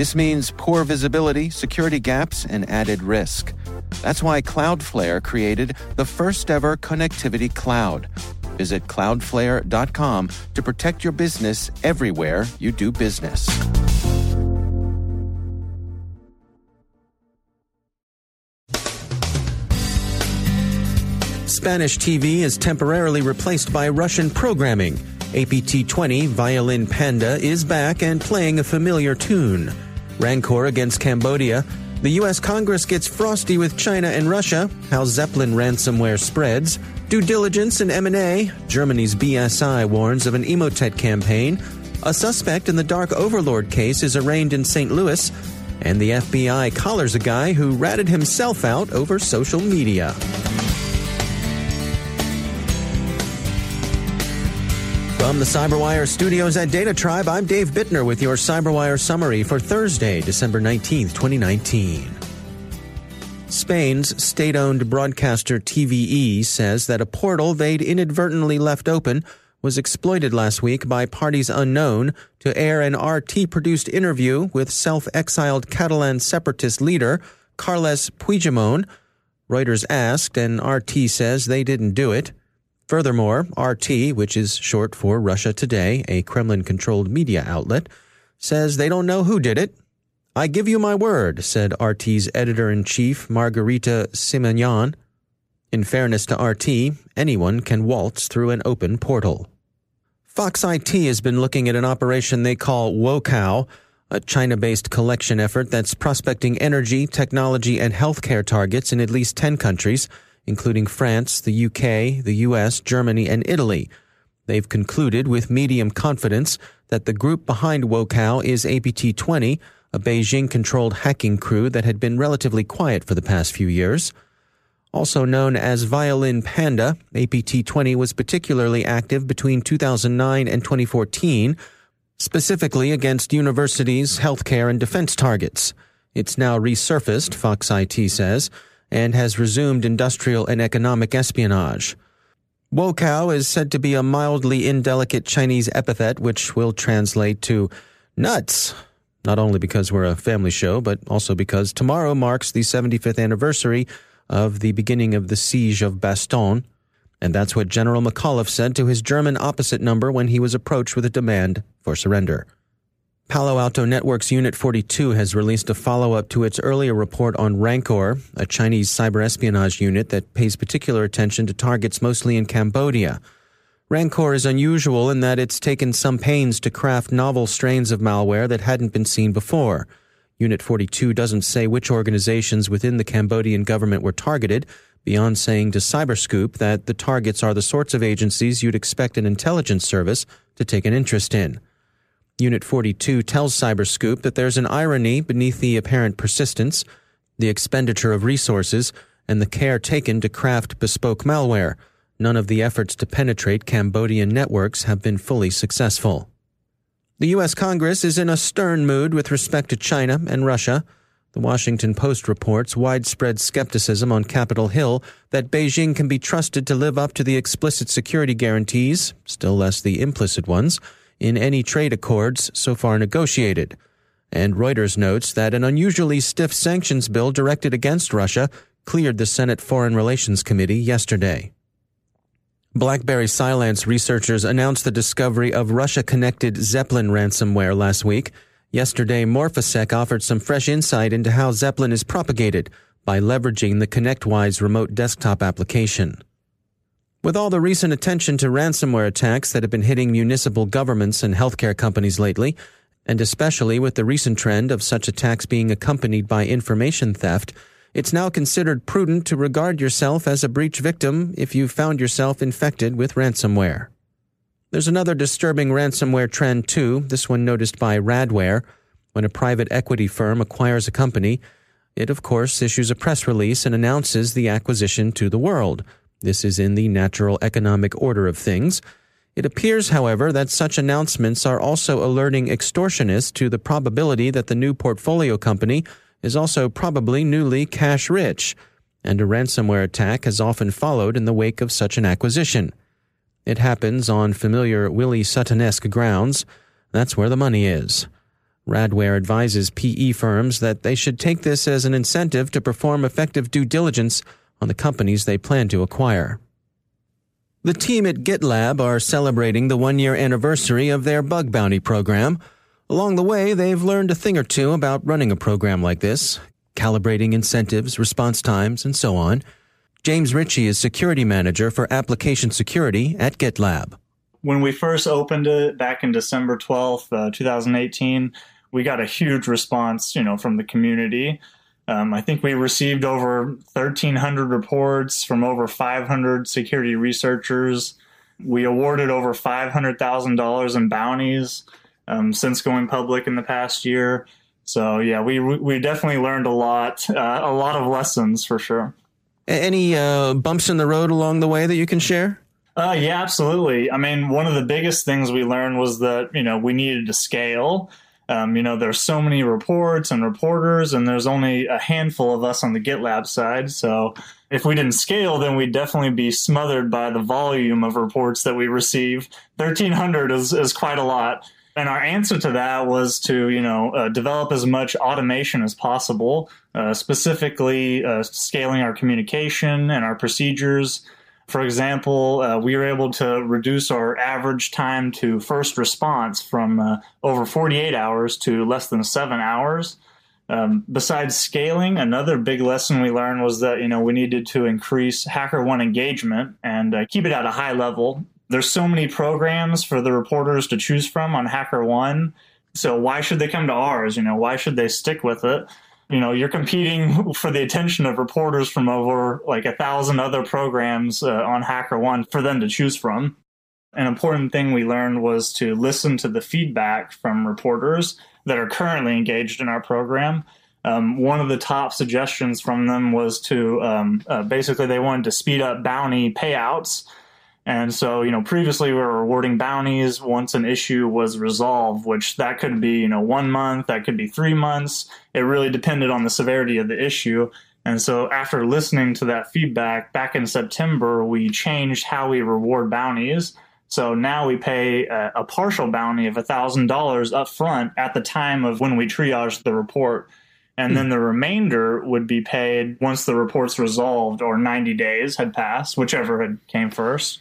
This means poor visibility, security gaps, and added risk. That's why Cloudflare created the first ever connectivity cloud. Visit cloudflare.com to protect your business everywhere you do business. Spanish TV is temporarily replaced by Russian programming. APT 20 Violin Panda is back and playing a familiar tune. Rancor against Cambodia. The U.S. Congress gets frosty with China and Russia. How Zeppelin ransomware spreads. Due diligence and M&A. Germany's BSI warns of an Emotet campaign. A suspect in the Dark Overlord case is arraigned in St. Louis. And the FBI collars a guy who ratted himself out over social media. From the CyberWire studios at Data Tribe, I'm Dave Bittner with your CyberWire summary for Thursday, December 19th, 2019. Spain's state owned broadcaster TVE says that a portal they'd inadvertently left open was exploited last week by parties unknown to air an RT produced interview with self exiled Catalan separatist leader Carles Puigdemont. Reuters asked, and RT says they didn't do it. Furthermore, RT, which is short for Russia Today, a Kremlin controlled media outlet, says they don't know who did it. I give you my word, said RT's editor in chief, Margarita Simonyan. In fairness to RT, anyone can waltz through an open portal. Fox IT has been looking at an operation they call Wocao, a China based collection effort that's prospecting energy, technology, and healthcare targets in at least 10 countries including France, the UK, the US, Germany, and Italy. They've concluded with medium confidence that the group behind Wocao is APT 20, a Beijing controlled hacking crew that had been relatively quiet for the past few years. Also known as Violin Panda, APT 20 was particularly active between 2009 and 2014, specifically against universities, healthcare, and defense targets. It's now resurfaced, Fox IT says and has resumed industrial and economic espionage. Wocao is said to be a mildly indelicate Chinese epithet which will translate to nuts, not only because we're a family show, but also because tomorrow marks the 75th anniversary of the beginning of the siege of Bastogne, and that's what General McAuliffe said to his German opposite number when he was approached with a demand for surrender. Palo Alto Networks Unit 42 has released a follow up to its earlier report on Rancor, a Chinese cyber espionage unit that pays particular attention to targets mostly in Cambodia. Rancor is unusual in that it's taken some pains to craft novel strains of malware that hadn't been seen before. Unit 42 doesn't say which organizations within the Cambodian government were targeted, beyond saying to Cyberscoop that the targets are the sorts of agencies you'd expect an intelligence service to take an interest in. Unit 42 tells Cyberscoop that there's an irony beneath the apparent persistence, the expenditure of resources, and the care taken to craft bespoke malware. None of the efforts to penetrate Cambodian networks have been fully successful. The U.S. Congress is in a stern mood with respect to China and Russia. The Washington Post reports widespread skepticism on Capitol Hill that Beijing can be trusted to live up to the explicit security guarantees, still less the implicit ones, in any trade accords so far negotiated. And Reuters notes that an unusually stiff sanctions bill directed against Russia cleared the Senate Foreign Relations Committee yesterday. BlackBerry Cylance researchers announced the discovery of Russia connected Zeppelin ransomware last week. Yesterday, Morphisec offered some fresh insight into how Zeppelin is propagated by leveraging the ConnectWise remote desktop application. With all the recent attention to ransomware attacks that have been hitting municipal governments and healthcare companies lately, and especially with the recent trend of such attacks being accompanied by information theft, it's now considered prudent to regard yourself as a breach victim if you've found yourself infected with ransomware. There's another disturbing ransomware trend too, this one noticed by Radware. When a private equity firm acquires a company, it of course issues a press release and announces the acquisition to the world. This is in the natural economic order of things. It appears, however, that such announcements are also alerting extortionists to the probability that the new portfolio company is also probably newly cash rich, and a ransomware attack has often followed in the wake of such an acquisition. It happens on familiar Willie Suttonesque grounds. That's where the money is. Radware advises PE firms that they should take this as an incentive to perform effective due diligence on the companies they plan to acquire. The team at GitLab are celebrating the one year anniversary of their bug bounty program. Along the way, they've learned a thing or two about running a program like this, calibrating incentives, response times, and so on. James Ritchey is security manager for application security at GitLab. When we first opened it back in December 12th, uh, 2018, we got a huge response, you know, from the community. Um, I think we received over 1,300 reports from over 500 security researchers. We awarded over $500,000 in bounties um, since going public in the past year. So yeah, we we definitely learned a lot, uh, a lot of lessons for sure. Any uh, bumps in the road along the way that you can share? Uh, yeah, absolutely. I mean, one of the biggest things we learned was that you know we needed to scale. Um, you know, there's so many reports and reporters, and there's only a handful of us on the GitLab side. So if we didn't scale, then we'd definitely be smothered by the volume of reports that we receive. 1,300 is, is quite a lot. And our answer to that was to, you know, uh, develop as much automation as possible, uh, specifically uh, scaling our communication and our procedures for example, uh, we were able to reduce our average time to first response from uh, over 48 hours to less than seven hours. Um, besides scaling, another big lesson we learned was that you know we needed to increase HackerOne engagement and uh, keep it at a high level. There's so many programs for the reporters to choose from on HackerOne, so why should they come to ours? You know, why should they stick with it? You know you're competing for the attention of reporters from over like a thousand other programs uh, on HackerOne for them to choose from. An important thing we learned was to listen to the feedback from reporters that are currently engaged in our program. Um, one of the top suggestions from them was to um, uh, basically they wanted to speed up bounty payouts and so, you know, previously we were rewarding bounties once an issue was resolved, which that could be, you know, one month, that could be three months. It really depended on the severity of the issue. And so, after listening to that feedback back in September, we changed how we reward bounties. So now we pay a, a partial bounty of $1,000 up front at the time of when we triage the report. And then the remainder would be paid once the report's resolved or 90 days had passed, whichever had came first.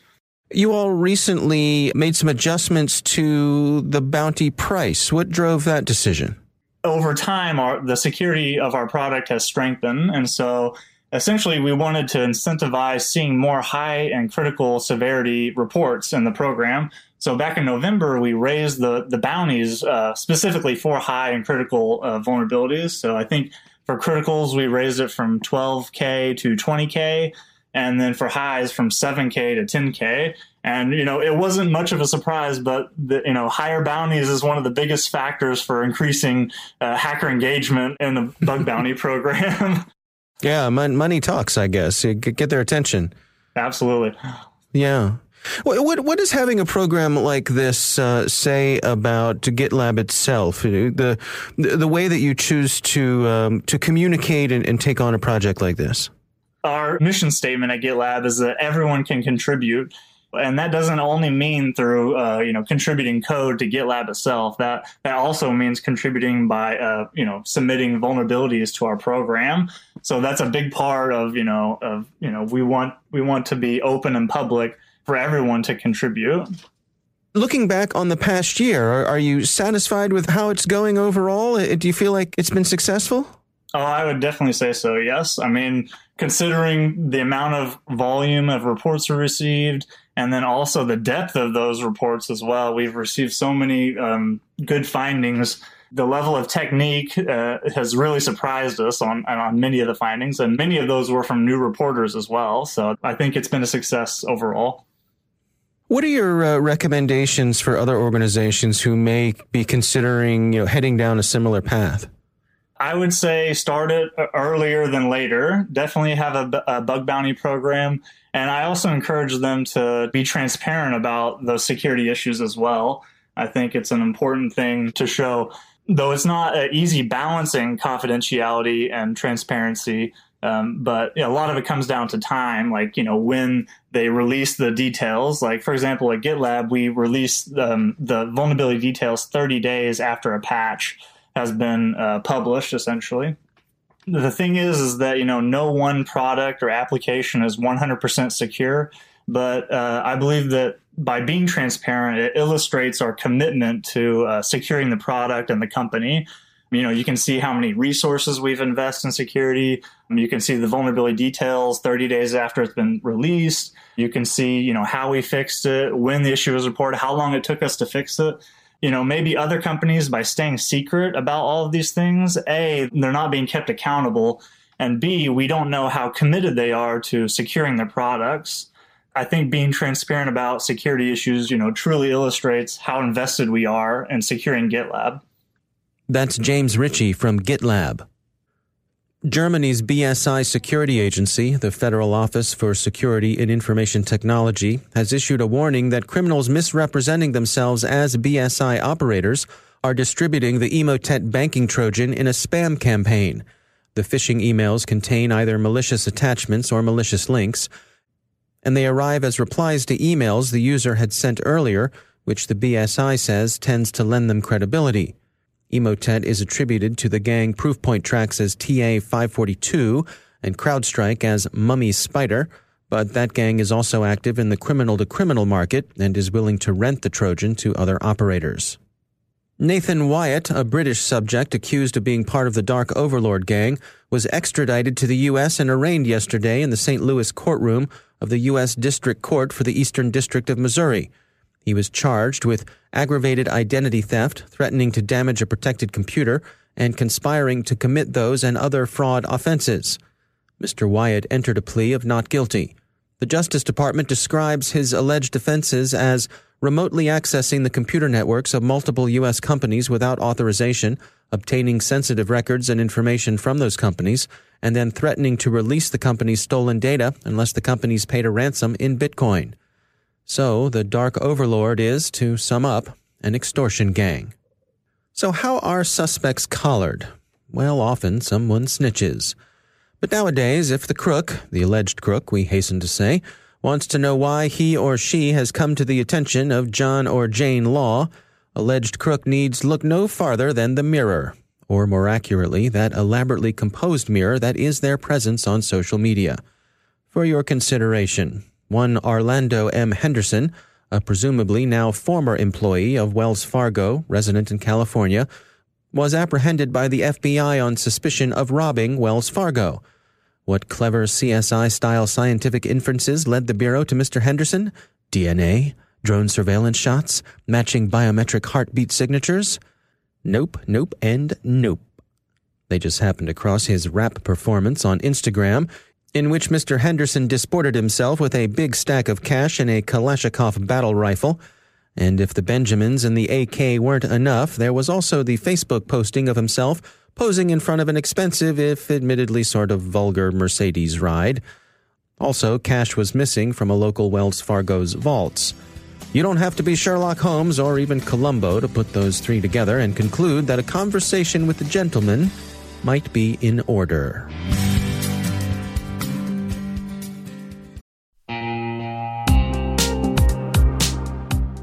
You all recently made some adjustments to the bounty price. What drove that decision? Over time, our, the security of our product has strengthened. And so essentially, we wanted to incentivize seeing more high and critical severity reports in the program. So back in November, we raised the, the bounties uh, specifically for high and critical uh, vulnerabilities. So I think for criticals, we raised it from 12K to 20K and then for highs from 7k to 10k and you know it wasn't much of a surprise but the, you know higher bounties is one of the biggest factors for increasing uh, hacker engagement in the bug bounty program. Yeah money talks i guess. You get their attention. Absolutely. Yeah. What, what, what does having a program like this uh, say about GitLab itself? The, the, the way that you choose to um, to communicate and, and take on a project like this our mission statement at GitLab is that everyone can contribute. And that doesn't only mean through, uh, you know, contributing code to GitLab itself. That that also means contributing by, uh, you know, submitting vulnerabilities to our program. So that's a big part of, you know, of you know, we want we want to be open and public for everyone to contribute. Looking back on the past year, are, are you satisfied with how it's going overall? Do you feel like it's been successful? Oh, I would definitely say so. Yes. I mean, considering the amount of volume of reports we received, and then also the depth of those reports as well, we've received so many um, good findings. The level of technique uh, has really surprised us on on many of the findings, and many of those were from new reporters as well. So I think it's been a success overall. What are your uh, recommendations for other organizations who may be considering, you know, heading down a similar path? I would say start it earlier than later. Definitely have a, a, bug bounty program. And I also encourage them to be transparent about those security issues as well. I think it's an important thing to show, though it's not an easy balancing confidentiality and transparency. Um, but you know, a lot of it comes down to time, like, you know, when they release the details. Like, for example, at GitLab, we release um, the vulnerability details 30 days after a patch has been uh, published, essentially. The thing is, is that, you know, no one product or application is 100% secure. But uh, I believe that by being transparent, it illustrates our commitment to uh, securing the product and the company you know you can see how many resources we've invested in security you can see the vulnerability details 30 days after it's been released you can see you know how we fixed it when the issue was reported how long it took us to fix it you know maybe other companies by staying secret about all of these things a they're not being kept accountable and b we don't know how committed they are to securing their products I think being transparent about security issues, you know, truly illustrates how invested we are in securing GitLab. That's James Ritchey from GitLab. Germany's BSI security agency, the Federal Office for Security in Information Technology, has issued a warning that criminals misrepresenting themselves as BSI operators are distributing the Emotet banking Trojan in a spam campaign. The phishing emails contain either malicious attachments or malicious links, and they arrive as replies to emails the user had sent earlier, which the BSI says tends to lend them credibility. Emotet is attributed to the gang Proofpoint tracks as TA 542 and CrowdStrike as Mummy Spider, but that gang is also active in the criminal to criminal market and is willing to rent the Trojan to other operators. Nathan Wyatt, a British subject accused of being part of the Dark Overlord gang, was extradited to the U.S. and arraigned yesterday in the St. Louis courtroom of the U.S. District Court for the Eastern District of Missouri. He was charged with aggravated identity theft, threatening to damage a protected computer, and conspiring to commit those and other fraud offenses. Mr. Wyatt entered a plea of not guilty. The Justice Department describes his alleged offenses as remotely accessing the computer networks of multiple U.S. companies without authorization, obtaining sensitive records and information from those companies, and then threatening to release the company's stolen data unless the companies paid a ransom in Bitcoin. So, the Dark Overlord is, to sum up, an extortion gang. So, how are suspects collared? Well, often someone snitches. But nowadays, if the crook, the alleged crook, we hasten to say, wants to know why he or she has come to the attention of John or Jane Law, alleged crook needs look no farther than the mirror, or more accurately, that elaborately composed mirror that is their presence on social media. For your consideration, one Orlando M. Henderson, a presumably now former employee of Wells Fargo, resident in California, was apprehended by the FBI on suspicion of robbing Wells Fargo. What clever CSI style scientific inferences led the Bureau to Mr. Henderson? DNA? Drone surveillance shots? Matching biometric heartbeat signatures? Nope, nope, and nope. They just happened across his rap performance on Instagram in which Mr. Henderson disported himself with a big stack of cash and a Kalashnikov battle rifle. And if the Benjamins and the AK weren't enough, there was also the Facebook posting of himself posing in front of an expensive, if admittedly sort of vulgar, Mercedes ride. Also, cash was missing from a local Wells Fargo's vaults. You don't have to be Sherlock Holmes or even Columbo to put those three together and conclude that a conversation with the gentleman might be in order.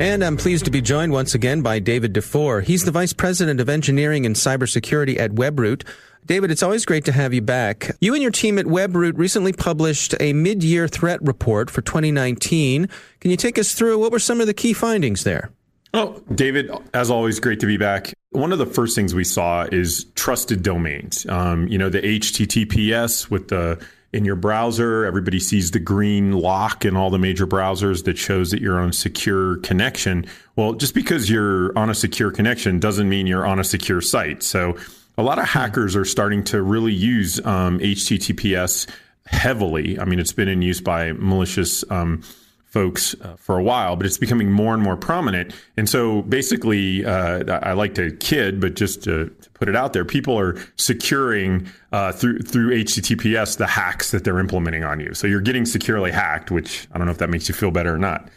And I'm pleased to be joined once again by David Dufour. He's the Vice President of Engineering and Cybersecurity at WebRoot. David, it's always great to have you back. You and your team at WebRoot recently published a mid-year threat report for 2019. Can you take us through what were some of the key findings there? Oh, David, as always, great to be back. One of the first things we saw is trusted domains. Um, you know, the HTTPS with the in your browser. Everybody sees the green lock in all the major browsers that shows that you're on a secure connection. Well, just because you're on a secure connection doesn't mean you're on a secure site. So a lot of hackers are starting to really use um, HTTPS heavily. I mean, it's been in use by malicious um, folks uh, for a while, but it's becoming more and more prominent. And so basically, uh, I like to kid, but just to, to, put it out there, people are securing uh, through through HTTPS the hacks that they're implementing on you. So you're getting securely hacked, which I don't know if that makes you feel better or not.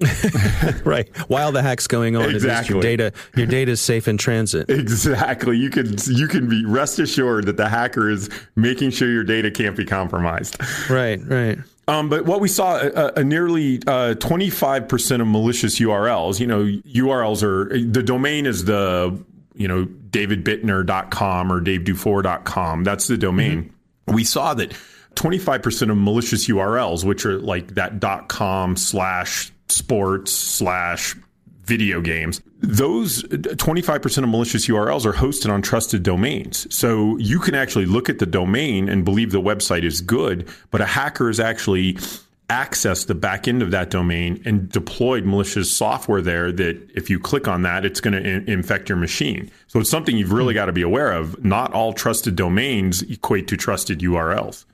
right. While the hack's going on, exactly. your data your data is safe in transit. Exactly. You can you can be rest assured that the hacker is making sure your data can't be compromised. Right. Right. Um, but what we saw, a, a nearly uh, 25% of malicious URLs, you know, URLs are, the domain is the, you know, davidbittner.com or davedufour.com. That's the domain. Mm-hmm. We saw that 25% of malicious URLs, which are like that .com slash sports slash video games. Those 25% of malicious URLs are hosted on trusted domains. So you can actually look at the domain and believe the website is good, but a hacker is actually accessed the back end of that domain and deployed malicious software there that if you click on that, it's going to in- infect your machine. So it's something you've really hmm. got to be aware of. Not all trusted domains equate to trusted URLs.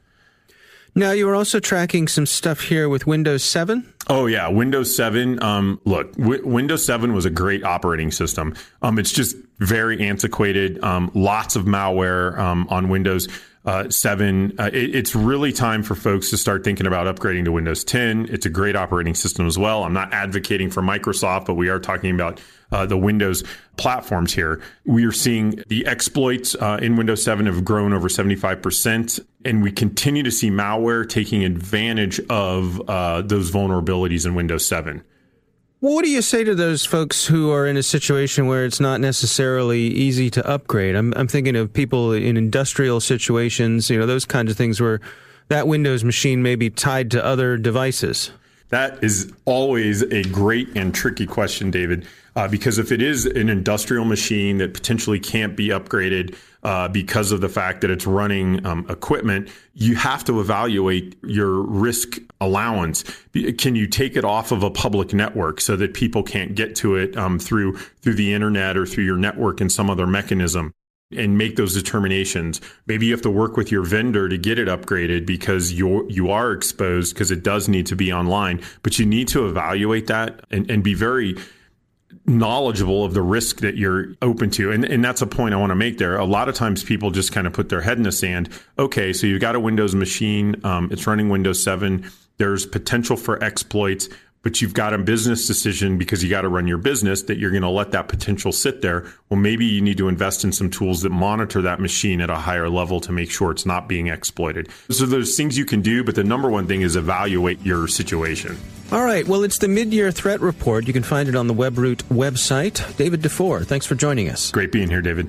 Now, you were also tracking some stuff here with Windows 7. Oh yeah, Windows 7. Um, look, w- Windows 7 was a great operating system. Um, it's just very antiquated. Um, lots of malware um, on Windows. Uh, 7. Uh, it, it's really time for folks to start thinking about upgrading to Windows 10. It's a great operating system as well. I'm not advocating for Microsoft, but we are talking about uh, the Windows platforms here. We are seeing the exploits uh, in Windows 7 have grown over 75%, and we continue to see malware taking advantage of uh, those vulnerabilities in Windows 7. What do you say to those folks who are in a situation where it's not necessarily easy to upgrade? I'm, I'm thinking of people in industrial situations, you know, those kinds of things where that Windows machine may be tied to other devices. That is always a great and tricky question, David. Uh, because if it is an industrial machine that potentially can't be upgraded uh, because of the fact that it's running um, equipment, you have to evaluate your risk allowance. Can you take it off of a public network so that people can't get to it um, through through the internet or through your network in some other mechanism? and make those determinations. Maybe you have to work with your vendor to get it upgraded because you're you are exposed because it does need to be online. But you need to evaluate that and, and be very knowledgeable of the risk that you're open to. And, and that's a point I want to make there. A lot of times people just kind of put their head in the sand. Okay, so you've got a Windows machine, um, it's running Windows 7, there's potential for exploits. But you've got a business decision because you got to run your business that you're going to let that potential sit there. Well, maybe you need to invest in some tools that monitor that machine at a higher level to make sure it's not being exploited. So there's things you can do, but the number one thing is evaluate your situation. All right. Well, it's the mid-year threat report. You can find it on the WebRoot website. David Dufour, thanks for joining us. Great being here, David.